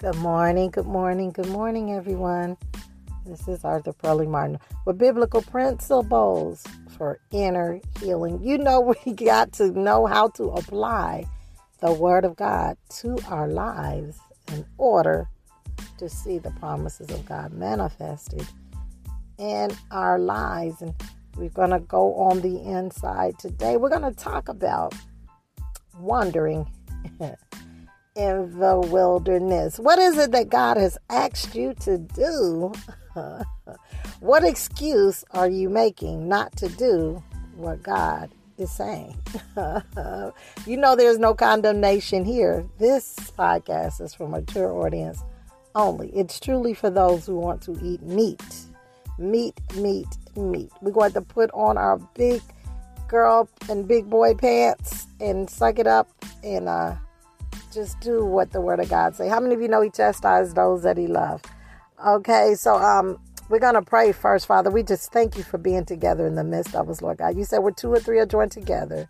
Good morning, good morning, good morning, everyone. This is Arthur Pearlie Martin with biblical principles for inner healing. You know, we got to know how to apply the Word of God to our lives in order to see the promises of God manifested in our lives. And we're going to go on the inside today. We're going to talk about wandering. in the wilderness? What is it that God has asked you to do? what excuse are you making not to do what God is saying? you know, there's no condemnation here. This podcast is for mature audience only. It's truly for those who want to eat meat. Meat, meat, meat. We're going to put on our big girl and big boy pants and suck it up and uh just do what the word of God say. How many of you know he chastised those that he loved? Okay, so um we're gonna pray first, Father. We just thank you for being together in the midst of us, Lord God. You said we're two or three are joined together.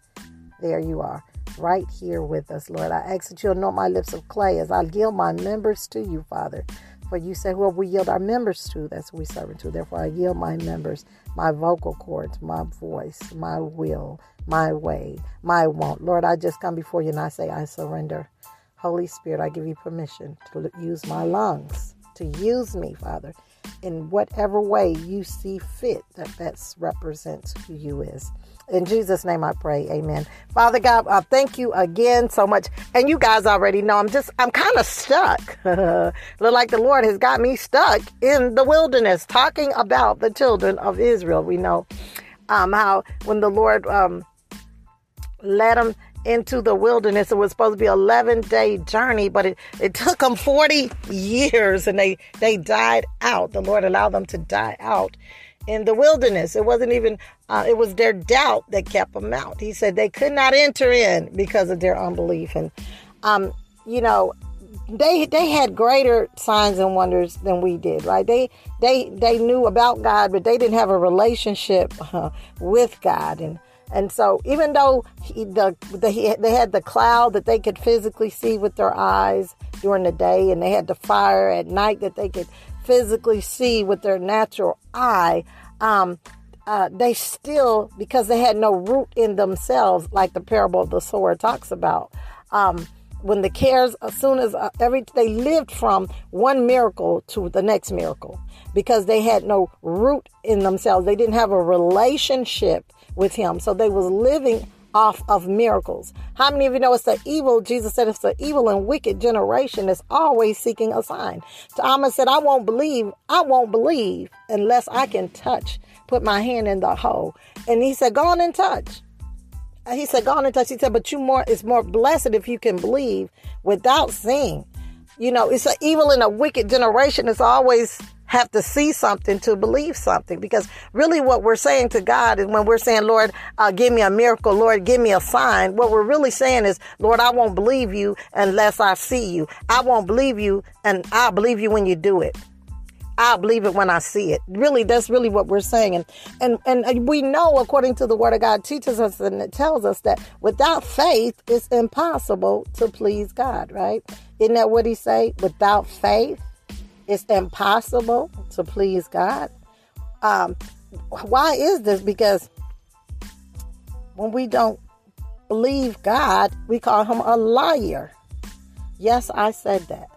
There you are, right here with us, Lord. I ask that you anoint my lips of clay as I yield my members to you, Father. For you said, whoever we yield our members to, that's what we serve to. Therefore, I yield my members, my vocal cords, my voice, my will, my way, my want. Lord, I just come before you and I say, I surrender. Holy Spirit, I give you permission to use my lungs, to use me, Father, in whatever way you see fit that that represents who you is. In Jesus' name I pray. Amen. Father God, thank you again so much. And you guys already know I'm just, I'm kind of stuck. Look like the Lord has got me stuck in the wilderness talking about the children of Israel. We know um, how when the Lord um, led them into the wilderness. It was supposed to be an 11 day journey, but it, it took them 40 years and they, they died out. The Lord allowed them to die out in the wilderness. It wasn't even, uh, it was their doubt that kept them out. He said they could not enter in because of their unbelief. And, um, you know, they they had greater signs and wonders than we did, right? They they they knew about God, but they didn't have a relationship uh, with God. And and so, even though he, the, the, they had the cloud that they could physically see with their eyes during the day, and they had the fire at night that they could physically see with their natural eye, um, uh, they still, because they had no root in themselves, like the parable of the sower talks about. Um, when the cares, as soon as uh, every they lived from one miracle to the next miracle, because they had no root in themselves, they didn't have a relationship with him. So they was living off of miracles. How many of you know it's the evil? Jesus said it's the evil and wicked generation that's always seeking a sign. Thomas said, I won't believe, I won't believe unless I can touch, put my hand in the hole. And he said, Go on and touch. He said, Go on and touch. He said, But you more it's more blessed if you can believe without seeing. You know, it's an evil and a wicked generation that's always have to see something to believe something because really what we're saying to God is when we're saying, Lord, uh, give me a miracle, Lord, give me a sign. What we're really saying is, Lord, I won't believe you unless I see you. I won't believe you and I'll believe you when you do it. I'll believe it when I see it. Really, that's really what we're saying. And, and, and we know, according to the Word of God, teaches us and it tells us that without faith, it's impossible to please God, right? Isn't that what he say? Without faith, it's impossible to please God. Um, why is this? Because when we don't believe God, we call him a liar. Yes, I said that.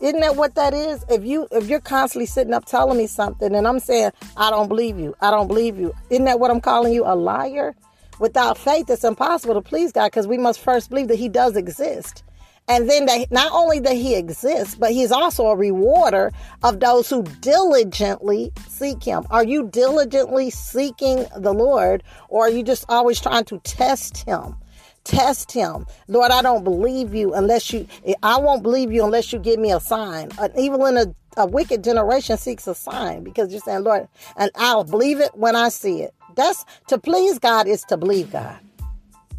Isn't that what that is? If you if you're constantly sitting up telling me something and I'm saying I don't believe you, I don't believe you. Isn't that what I'm calling you a liar? Without faith, it's impossible to please God because we must first believe that He does exist. And then that not only that he exists, but he's also a rewarder of those who diligently seek him. Are you diligently seeking the Lord or are you just always trying to test him? Test him. Lord, I don't believe you unless you, I won't believe you unless you give me a sign. An evil in a, a wicked generation seeks a sign because you're saying, Lord, and I'll believe it when I see it. That's to please God is to believe God.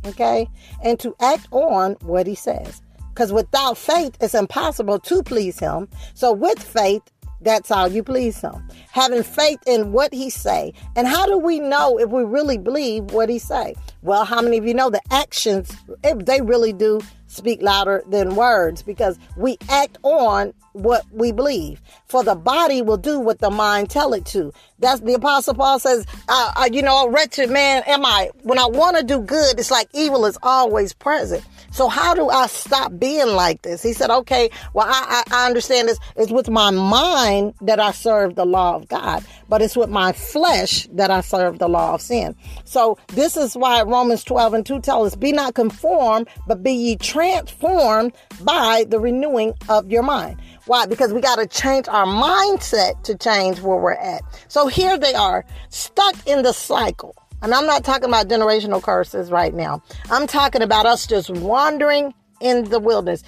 Okay? And to act on what he says. Because without faith, it's impossible to please him. So with faith, that's how you please him. Having faith in what he say. And how do we know if we really believe what he say? Well, how many of you know the actions, if they really do speak louder than words because we act on what we believe. For the body will do what the mind tell it to. That's the apostle Paul says, uh, uh, you know, wretched man am I. When I want to do good, it's like evil is always present. So how do I stop being like this? He said, okay, well, I, I, I understand this. It's with my mind that I serve the law of God, but it's with my flesh that I serve the law of sin. So this is why Romans 12 and 2 tell us, be not conformed, but be ye transformed by the renewing of your mind. Why? Because we got to change our mindset to change where we're at. So here they are, stuck in the cycle. And I'm not talking about generational curses right now. I'm talking about us just wandering in the wilderness,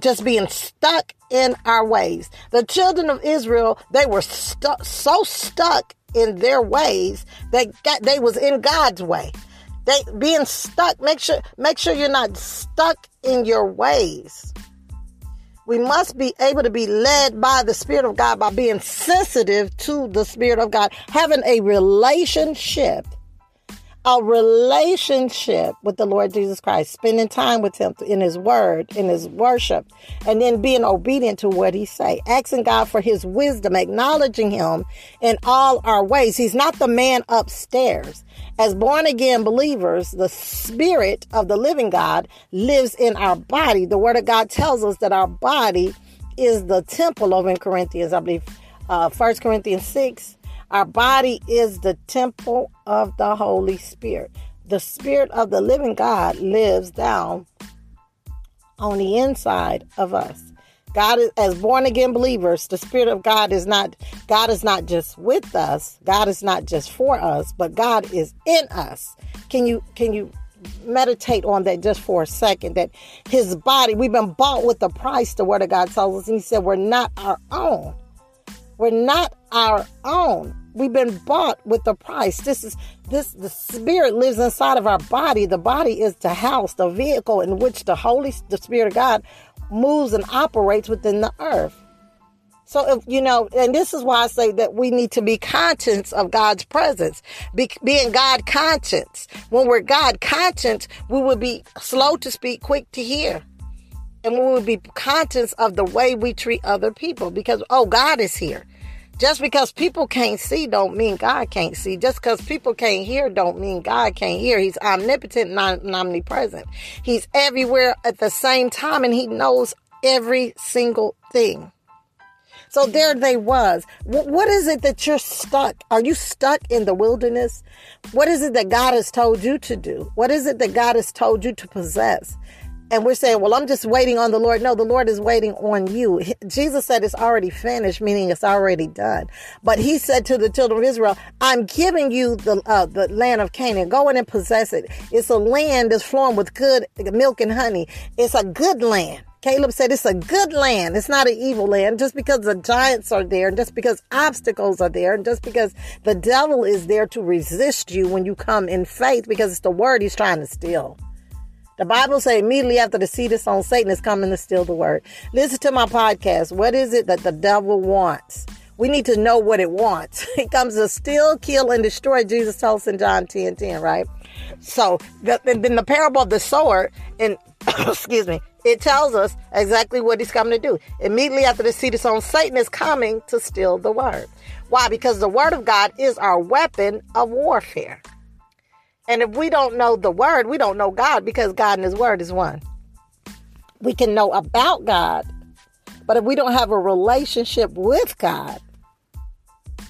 just being stuck in our ways. The children of Israel, they were stuck, so stuck in their ways that got, they was in God's way. They being stuck. Make sure, make sure you're not stuck in your ways. We must be able to be led by the Spirit of God by being sensitive to the Spirit of God, having a relationship a relationship with the Lord Jesus Christ, spending time with him in his word, in his worship, and then being obedient to what he say, asking God for his wisdom, acknowledging him in all our ways. He's not the man upstairs. As born again believers, the spirit of the living God lives in our body. The word of God tells us that our body is the temple over in Corinthians, I believe, uh, 1 Corinthians 6 our body is the temple of the Holy Spirit. The Spirit of the living God lives down on the inside of us. God is as born again believers, the Spirit of God is not God is not just with us, God is not just for us, but God is in us. Can you can you meditate on that just for a second? That his body, we've been bought with a price, the word of God tells us, and he said we're not our own. We're not our own. We've been bought with the price. This is this the spirit lives inside of our body. The body is the house, the vehicle in which the Holy the Spirit of God moves and operates within the earth. So if you know, and this is why I say that we need to be conscious of God's presence, be, being God conscious. When we're God conscious, we will be slow to speak, quick to hear, and we will be conscious of the way we treat other people because oh, God is here. Just because people can't see don't mean God can't see. Just because people can't hear don't mean God can't hear. He's omnipotent and omnipresent. He's everywhere at the same time and he knows every single thing. So there they was. What is it that you're stuck? Are you stuck in the wilderness? What is it that God has told you to do? What is it that God has told you to possess? And we're saying, well, I'm just waiting on the Lord. No, the Lord is waiting on you. Jesus said it's already finished, meaning it's already done. But he said to the children of Israel, I'm giving you the, uh, the land of Canaan. Go in and possess it. It's a land that's flowing with good milk and honey. It's a good land. Caleb said it's a good land. It's not an evil land. Just because the giants are there, and just because obstacles are there, and just because the devil is there to resist you when you come in faith, because it's the word he's trying to steal. The Bible say immediately after the seed is on Satan is coming to steal the word. Listen to my podcast. What is it that the devil wants? We need to know what it wants. It comes to steal, kill, and destroy. Jesus told us in John 10 10, right? So then the parable of the sower, and excuse me, it tells us exactly what he's coming to do. Immediately after the seed is on, Satan is coming to steal the word. Why? Because the word of God is our weapon of warfare. And if we don't know the word, we don't know God because God and his word is one. We can know about God, but if we don't have a relationship with God,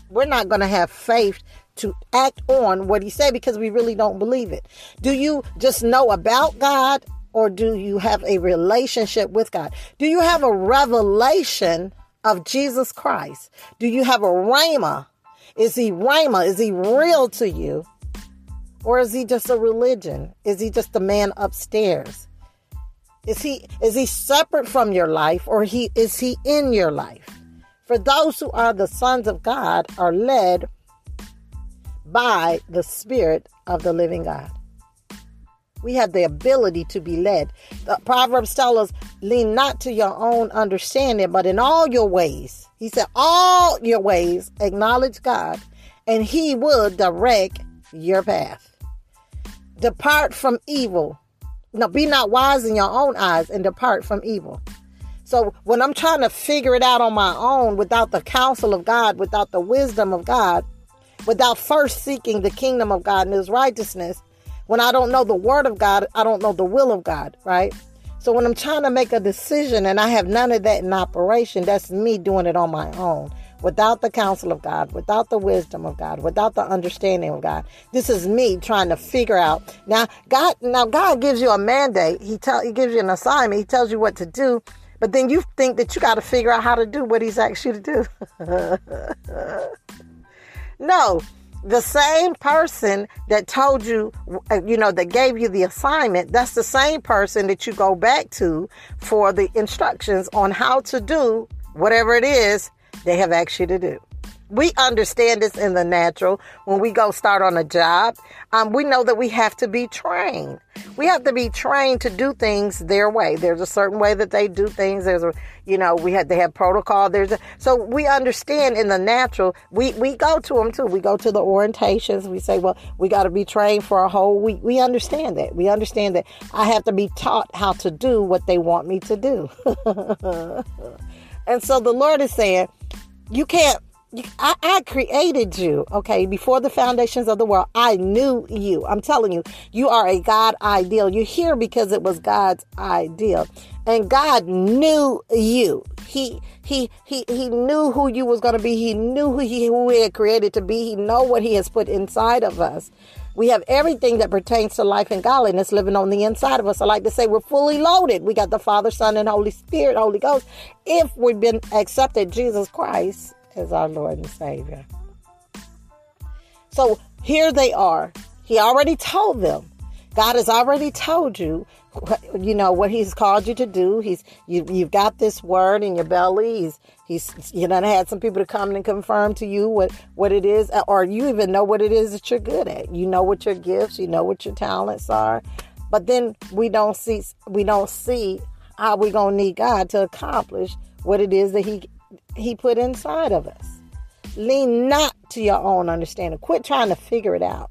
we're not going to have faith to act on what he said because we really don't believe it. Do you just know about God or do you have a relationship with God? Do you have a revelation of Jesus Christ? Do you have a rhema? Is he rhema? Is he real to you? Or is he just a religion? Is he just a man upstairs? Is he is he separate from your life or he is he in your life? For those who are the sons of God are led by the spirit of the living God. We have the ability to be led. The Proverbs tell us, lean not to your own understanding, but in all your ways. He said, all your ways acknowledge God, and he will direct your path. Depart from evil no, be not wise in your own eyes and depart from evil. So when I'm trying to figure it out on my own without the counsel of God, without the wisdom of God, without first seeking the kingdom of God and his righteousness, when I don't know the word of God, I don't know the will of God, right? So when I'm trying to make a decision and I have none of that in operation, that's me doing it on my own without the counsel of God, without the wisdom of God, without the understanding of God. This is me trying to figure out. Now, God, now God gives you a mandate. He tell, he gives you an assignment. He tells you what to do, but then you think that you got to figure out how to do what he's asked you to do. no, the same person that told you, uh, you know, that gave you the assignment, that's the same person that you go back to for the instructions on how to do whatever it is they have asked you to do. We understand this in the natural. When we go start on a job, um, we know that we have to be trained. We have to be trained to do things their way. There's a certain way that they do things. There's a, you know, we have they have protocol. There's a, so we understand in the natural. We we go to them too. We go to the orientations. We say, well, we got to be trained for a whole week. We understand that. We understand that I have to be taught how to do what they want me to do. and so the Lord is saying you can't I, I, created you, okay, before the foundations of the world. I knew you. I'm telling you, you are a God ideal. You're here because it was God's ideal. And God knew you. He he he he knew who you was to be. He knew who he who he had created to be. He know what he has put inside of us. We have everything that pertains to life and godliness living on the inside of us. I like to say we're fully loaded. We got the Father, Son, and Holy Spirit, Holy Ghost. If we've been accepted Jesus Christ as our Lord and Savior. So here they are. He already told them. God has already told you, you know, what He's called you to do. He's you, you've got this word in your belly. He's He's you know had some people to come and confirm to you what what it is, uh, or you even know what it is that you're good at. You know what your gifts, you know what your talents are, but then we don't see we don't see how we're gonna need God to accomplish what it is that He he put inside of us. Lean not to your own understanding. Quit trying to figure it out.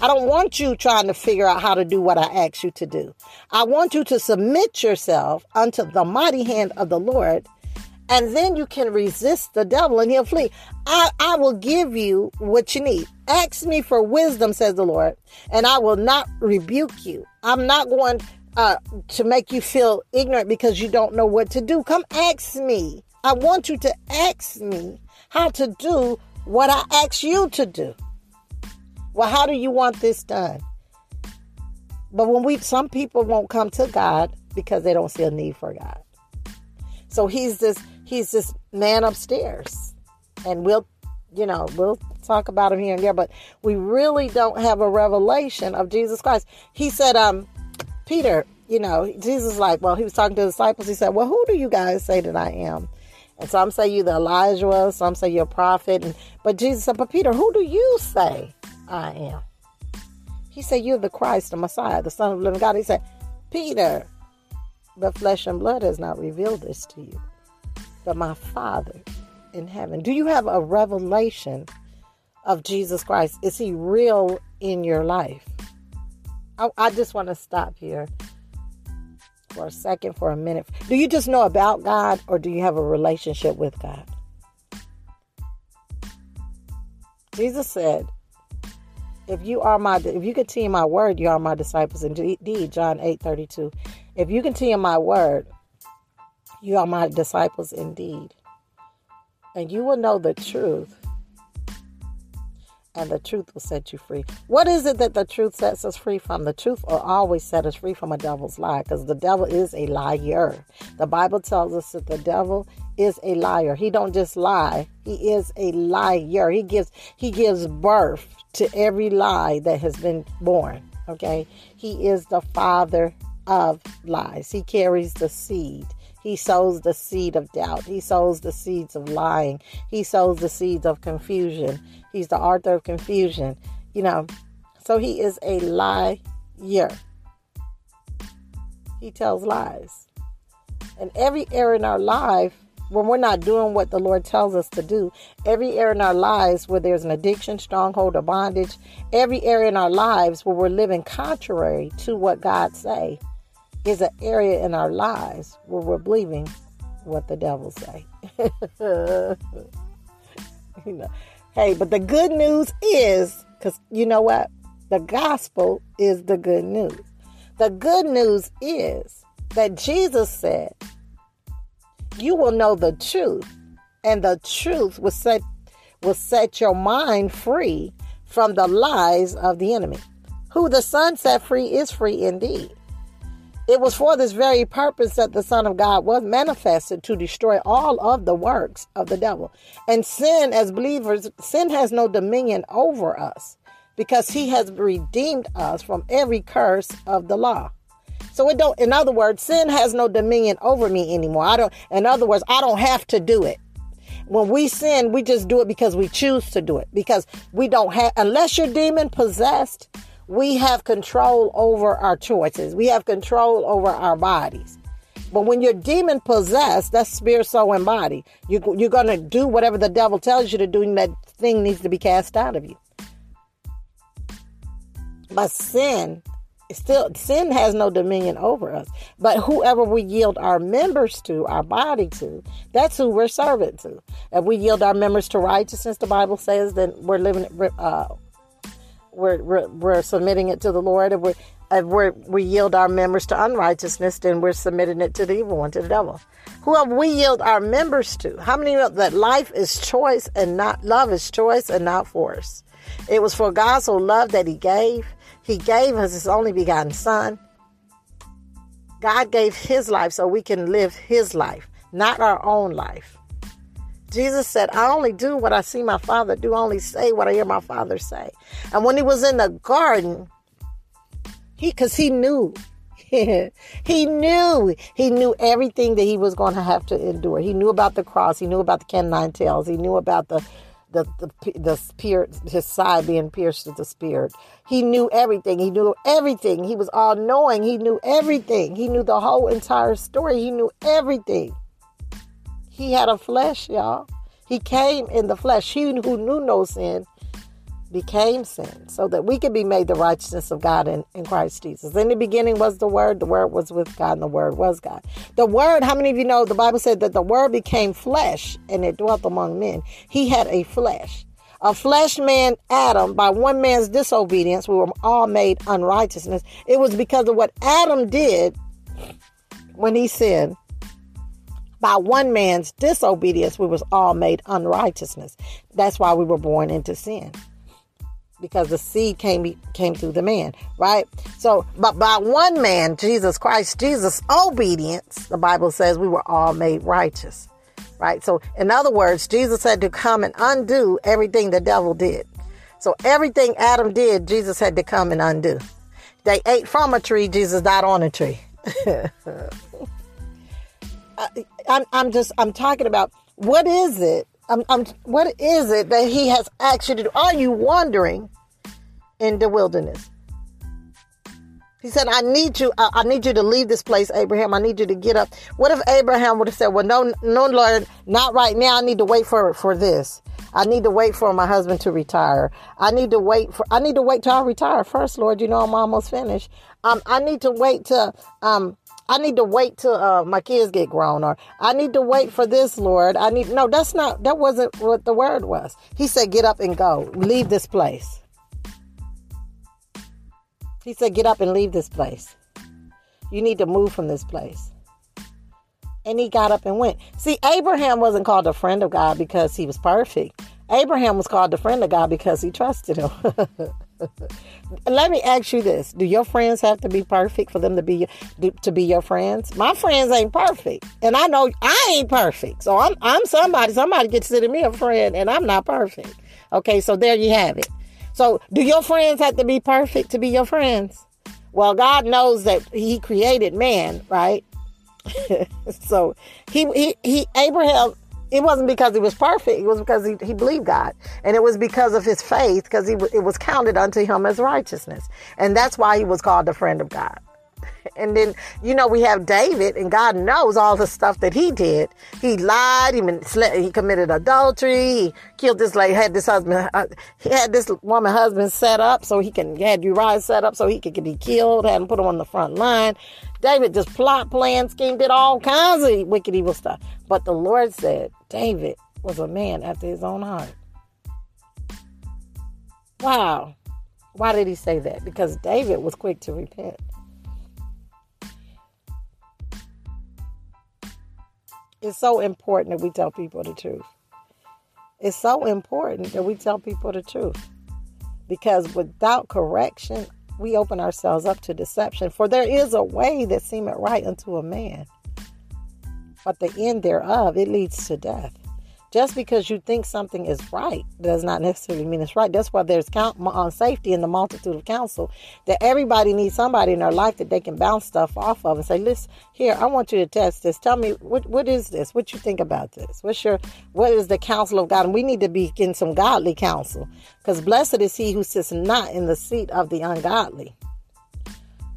I don't want you trying to figure out how to do what I ask you to do. I want you to submit yourself unto the mighty hand of the Lord, and then you can resist the devil and he'll flee. I, I will give you what you need. Ask me for wisdom, says the Lord, and I will not rebuke you. I'm not going uh, to make you feel ignorant because you don't know what to do. Come ask me. I want you to ask me how to do what I ask you to do. Well, how do you want this done? But when we, some people won't come to God because they don't see a need for God. So he's this, he's this man upstairs, and we'll, you know, we'll talk about him here and there. But we really don't have a revelation of Jesus Christ. He said, um, Peter, you know, Jesus like, well, he was talking to the disciples. He said, well, who do you guys say that I am? And some say you the Elijah, some say you're a prophet. And, but Jesus said, But Peter, who do you say I am? He said, You're the Christ, the Messiah, the Son of the living God. He said, Peter, the flesh and blood has not revealed this to you, but my Father in heaven. Do you have a revelation of Jesus Christ? Is he real in your life? I, I just want to stop here for a second, for a minute. Do you just know about God or do you have a relationship with God? Jesus said, if you are my if you continue my word, you are my disciples indeed. John 8 32. If you continue my word, you are my disciples indeed. And you will know the truth, and the truth will set you free. What is it that the truth sets us free from? The truth will always set us free from a devil's lie because the devil is a liar. The Bible tells us that the devil is a liar. He don't just lie. He is a liar. He gives he gives birth to every lie that has been born. Okay? He is the father of lies. He carries the seed. He sows the seed of doubt. He sows the seeds of lying. He sows the seeds of confusion. He's the author of confusion. You know, so he is a liar. He tells lies. And every area in our life, when we're not doing what the Lord tells us to do, every area in our lives where there's an addiction, stronghold, or bondage, every area in our lives where we're living contrary to what God say, is an area in our lives where we're believing what the devil say. you know. Hey, but the good news is because you know what? The gospel is the good news. The good news is that Jesus said, You will know the truth, and the truth will set, will set your mind free from the lies of the enemy. Who the Son set free is free indeed. It was for this very purpose that the Son of God was manifested to destroy all of the works of the devil. And sin, as believers, sin has no dominion over us because he has redeemed us from every curse of the law. So it don't in other words, sin has no dominion over me anymore. I don't in other words, I don't have to do it. When we sin, we just do it because we choose to do it. Because we don't have unless you're demon possessed, we have control over our choices. We have control over our bodies. But when you're demon possessed, that's spirit, soul, and body. You, you're going to do whatever the devil tells you to do, and that thing needs to be cast out of you. But sin, still, sin has no dominion over us. But whoever we yield our members to, our body to, that's who we're servant to. If we yield our members to righteousness, the Bible says, then we're living, uh, we're, we're, we're submitting it to the Lord. If, we if we we yield our members to unrighteousness, then we're submitting it to the evil one, to the devil. Whoever we yield our members to, how many know that life is choice and not love is choice and not force? It was for God so loved that He gave. He gave us His only begotten Son. God gave His life so we can live His life, not our own life. Jesus said, I only do what I see my Father do, I only say what I hear my Father say. And when he was in the garden, he, because he knew, he knew, he knew everything that he was going to have to endure. He knew about the cross, he knew about the can nine tails, he knew about the the the the spirit, his side being pierced with the spirit. He knew everything. He knew everything. He was all knowing. He knew everything. He knew the whole entire story. He knew everything. He had a flesh, y'all. He came in the flesh. He who knew no sin became sin so that we could be made the righteousness of God in, in Christ Jesus. In the beginning was the Word, the Word was with God, and the Word was God. The Word, how many of you know the Bible said that the Word became flesh and it dwelt among men? He had a flesh. A flesh man, Adam, by one man's disobedience, we were all made unrighteousness. It was because of what Adam did when he sinned by one man's disobedience, we was all made unrighteousness. That's why we were born into sin. Because the seed came came through the man, right? So, but by one man, Jesus Christ, Jesus' obedience, the Bible says we were all made righteous, right? So, in other words, Jesus had to come and undo everything the devil did. So, everything Adam did, Jesus had to come and undo. They ate from a tree, Jesus died on a tree. I'm, I'm just, I'm talking about what is it? I'm, I'm, what is it that he has asked you to do? Are you wandering in the wilderness? He said, I need you, I, I, need you to leave this place, Abraham. I need you to get up. What if Abraham would have said, Well, no, no, Lord, not right now. I need to wait for, for this. I need to wait for my husband to retire. I need to wait for, I need to wait till I retire first, Lord. You know, I'm almost finished. Um, I need to wait to, um, I need to wait till uh, my kids get grown, or I need to wait for this, Lord. I need no. That's not. That wasn't what the word was. He said, "Get up and go. Leave this place." He said, "Get up and leave this place. You need to move from this place." And he got up and went. See, Abraham wasn't called a friend of God because he was perfect. Abraham was called the friend of God because he trusted him. Let me ask you this: Do your friends have to be perfect for them to be to be your friends? My friends ain't perfect, and I know I ain't perfect. So I'm I'm somebody. Somebody gets to me a friend, and I'm not perfect. Okay, so there you have it. So do your friends have to be perfect to be your friends? Well, God knows that He created man, right? so he, he he Abraham it wasn't because he was perfect. It was because he, he believed God. And it was because of his faith, because he, it was counted unto him as righteousness. And that's why he was called the friend of God. And then, you know, we have David, and God knows all the stuff that he did. He lied, he, he committed adultery, he killed this lady, had this husband, uh, he had this woman husband set up so he can, had Uriah set up so he could be killed, had him put him on the front line. David just plot, plan, scheme, did all kinds of wicked, evil stuff. But the Lord said David was a man after his own heart. Wow. Why did he say that? Because David was quick to repent. It's so important that we tell people the truth. It's so important that we tell people the truth. Because without correction, we open ourselves up to deception. For there is a way that seemeth right unto a man, but the end thereof, it leads to death. Just because you think something is right does not necessarily mean it's right. That's why there's count on uh, safety in the multitude of counsel. That everybody needs somebody in their life that they can bounce stuff off of and say, "Listen, here, I want you to test this. Tell me what what is this? What you think about this? What's your what is the counsel of God?" And we need to be in some godly counsel, because blessed is he who sits not in the seat of the ungodly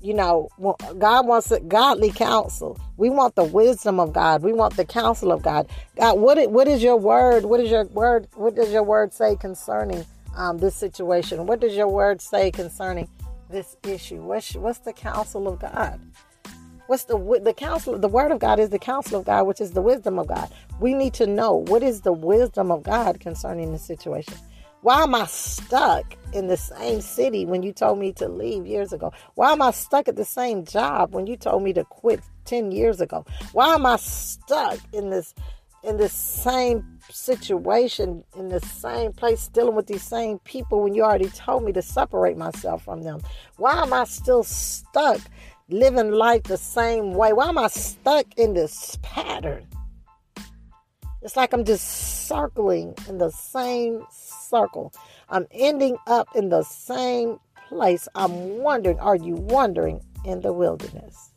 you know, God wants a godly counsel. We want the wisdom of God. We want the counsel of God. God, what what is your word? What is your word? What does your word say concerning um, this situation? What does your word say concerning this issue? What's what's the counsel of God? What's the the counsel? The word of God is the counsel of God, which is the wisdom of God. We need to know what is the wisdom of God concerning the situation. Why am I stuck in the same city when you told me to leave years ago? Why am I stuck at the same job when you told me to quit 10 years ago? Why am I stuck in this in the same situation, in the same place, dealing with these same people when you already told me to separate myself from them? Why am I still stuck living life the same way? Why am I stuck in this pattern? It's like I'm just circling in the same circle. I'm ending up in the same place. I'm wondering, are you wandering in the wilderness?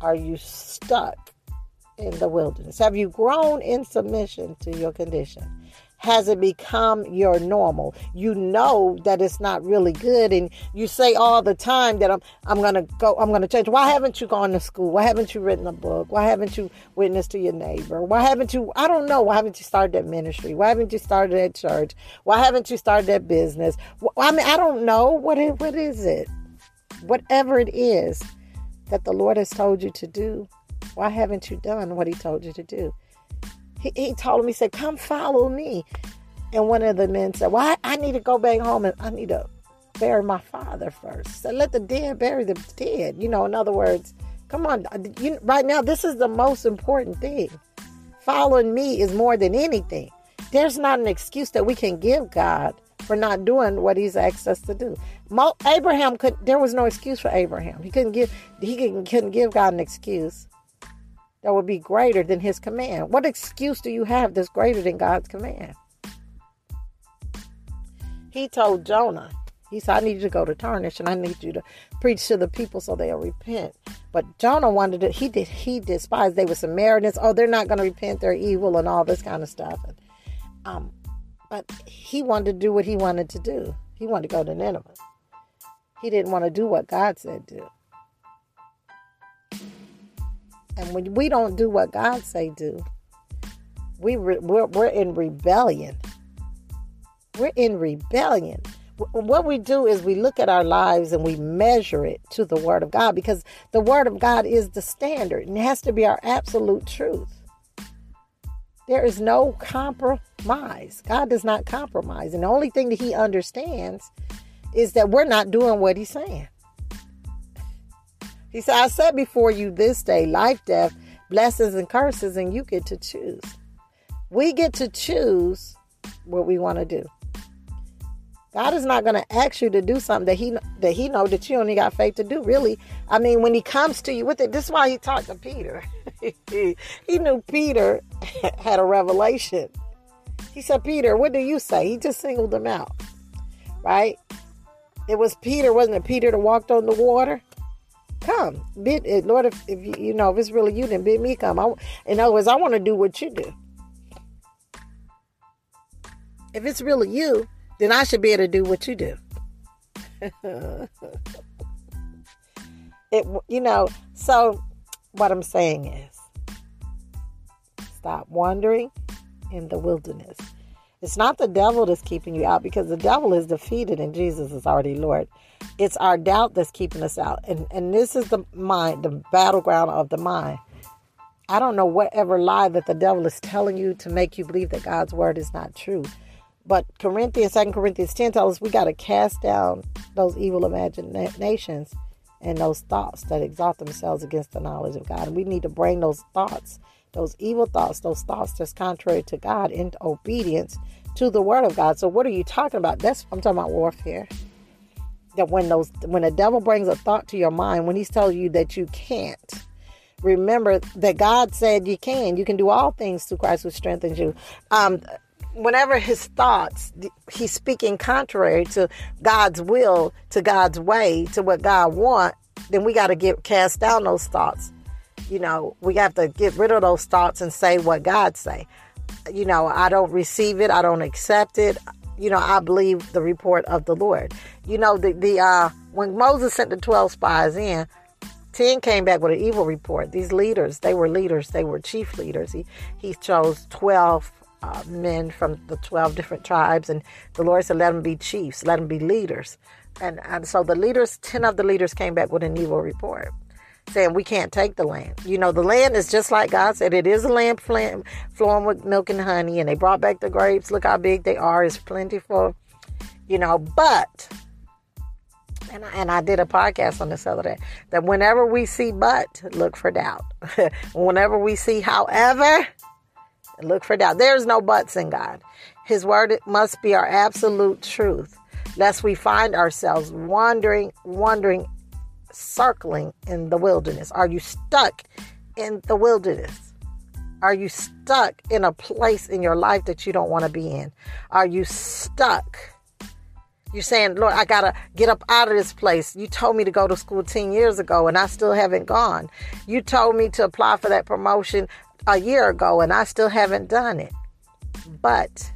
Are you stuck in the wilderness? Have you grown in submission to your condition? Has it become your normal? You know that it's not really good and you say all the time that I'm I'm to go I'm to change. Why haven't you gone to school? Why haven't you written a book? Why haven't you witnessed to your neighbor? Why haven't you I don't know, why haven't you started that ministry? Why haven't you started that church? Why haven't you started that business? I mean, I don't know what it, what is it? Whatever it is that the Lord has told you to do, why haven't you done what he told you to do? He, he told him, he said, come follow me. And one of the men said, well, I, I need to go back home and I need to bury my father first. So let the dead bury the dead. You know, in other words, come on. Uh, you, right now, this is the most important thing. Following me is more than anything. There's not an excuse that we can give God for not doing what He's asked us to do. Abraham could. There was no excuse for Abraham. He couldn't give. He couldn't, couldn't give God an excuse that would be greater than his command. What excuse do you have that's greater than God's command? He told Jonah, he said, I need you to go to Tarshish and I need you to preach to the people so they'll repent. But Jonah wanted to, he did, he despised, they were Samaritans. Oh, they're not going to repent. They're evil and all this kind of stuff. And, um, but he wanted to do what he wanted to do. He wanted to go to Nineveh. He didn't want to do what God said do. And when we don't do what God say do, we re, we're, we're in rebellion. We're in rebellion. What we do is we look at our lives and we measure it to the Word of God because the Word of God is the standard and it has to be our absolute truth. There is no compromise. God does not compromise. And the only thing that He understands is that we're not doing what He's saying. He said, I said before you this day life, death, blessings, and curses, and you get to choose. We get to choose what we want to do. God is not going to ask you to do something that he that he know that you only got faith to do. Really, I mean, when he comes to you with it, this is why he talked to Peter. he knew Peter had a revelation. He said, "Peter, what do you say?" He just singled him out, right? It was Peter, wasn't it? Peter that walked on the water. Come, bid Lord. If, if you, you know if it's really you, then bid me come. I, in other words, I want to do what you do. If it's really you, then I should be able to do what you do. It, you know, so what I'm saying is stop wandering in the wilderness. It's not the devil that's keeping you out because the devil is defeated and Jesus is already Lord. It's our doubt that's keeping us out. And and this is the mind, the battleground of the mind. I don't know whatever lie that the devil is telling you to make you believe that God's word is not true. But Corinthians, 2 Corinthians 10 tells us we got to cast down those evil imaginations and those thoughts that exalt themselves against the knowledge of God. And we need to bring those thoughts, those evil thoughts, those thoughts that's contrary to God into obedience to the word of God. So what are you talking about? That's I'm talking about warfare. That when those when the devil brings a thought to your mind, when he's telling you that you can't, remember that God said you can. You can do all things through Christ who strengthens you. Um, whenever his thoughts, he's speaking contrary to God's will, to God's way, to what God wants, then we got to get cast down those thoughts. You know, we have to get rid of those thoughts and say what God say. You know, I don't receive it. I don't accept it. You know, I believe the report of the Lord. You know, the the uh, when Moses sent the twelve spies in, 10 came back with an evil report. These leaders, they were leaders, they were chief leaders. He, he chose 12 uh, men from the 12 different tribes, and the Lord said, Let them be chiefs, let them be leaders. And, and so the leaders, 10 of the leaders came back with an evil report saying we can't take the land. You know, the land is just like God said, it is a land flowing with milk and honey, and they brought back the grapes. Look how big they are, it's plentiful, you know, but and I, and I did a podcast on this other day that whenever we see but, look for doubt. whenever we see however, look for doubt. There's no buts in God. His word must be our absolute truth, lest we find ourselves wandering, wandering, circling in the wilderness. Are you stuck in the wilderness? Are you stuck in a place in your life that you don't want to be in? Are you stuck? You're saying, Lord, I got to get up out of this place. You told me to go to school 10 years ago and I still haven't gone. You told me to apply for that promotion a year ago and I still haven't done it. But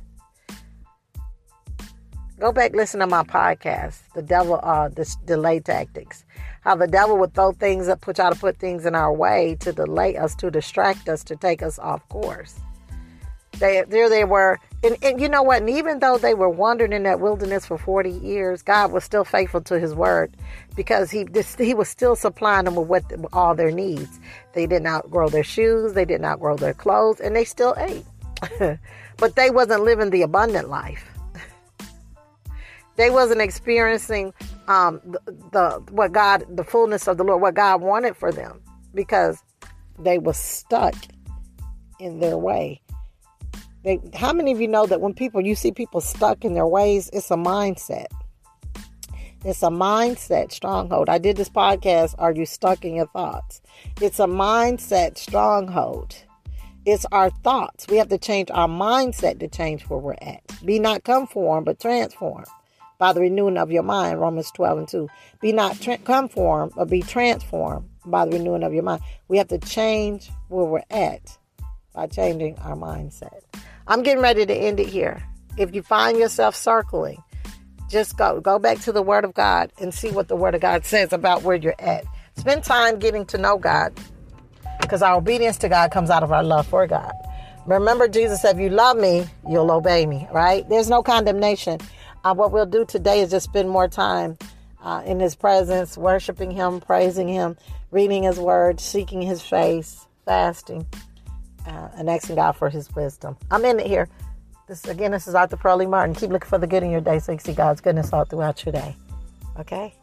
go back listen to my podcast, The Devil uh the Delay Tactics. How the devil would throw things up, put try to put things in our way to delay us, to distract us, to take us off course. They, there they were. And, and you know what? And even though they were wandering in that wilderness for 40 years, God was still faithful to his word because he, he was still supplying them with what, all their needs. They did not grow their shoes. They did not grow their clothes and they still ate. but they wasn't living the abundant life. they wasn't experiencing um, the, the what God, the fullness of the Lord, what God wanted for them because they were stuck in their way. They, how many of you know that when people, you see people stuck in their ways, it's a mindset. It's a mindset stronghold. I did this podcast, Are You Stuck in Your Thoughts? It's a mindset stronghold. It's our thoughts. We have to change our mindset to change where we're at. Be not conformed, but transformed by the renewing of your mind. Romans 12 and 2. Be not tra- conformed, but be transformed by the renewing of your mind. We have to change where we're at by changing our mindset. I'm getting ready to end it here. If you find yourself circling, just go go back to the Word of God and see what the Word of God says about where you're at. Spend time getting to know God, because our obedience to God comes out of our love for God. Remember, Jesus said, "If you love me, you'll obey me." Right? There's no condemnation. Uh, what we'll do today is just spend more time uh, in His presence, worshiping Him, praising Him, reading His Word, seeking His face, fasting uh, and asking God for His wisdom. I'm in it here. This again, this is Arthur Pearlie Martin. Keep looking for the good in your day so you see God's goodness all throughout your day. Okay.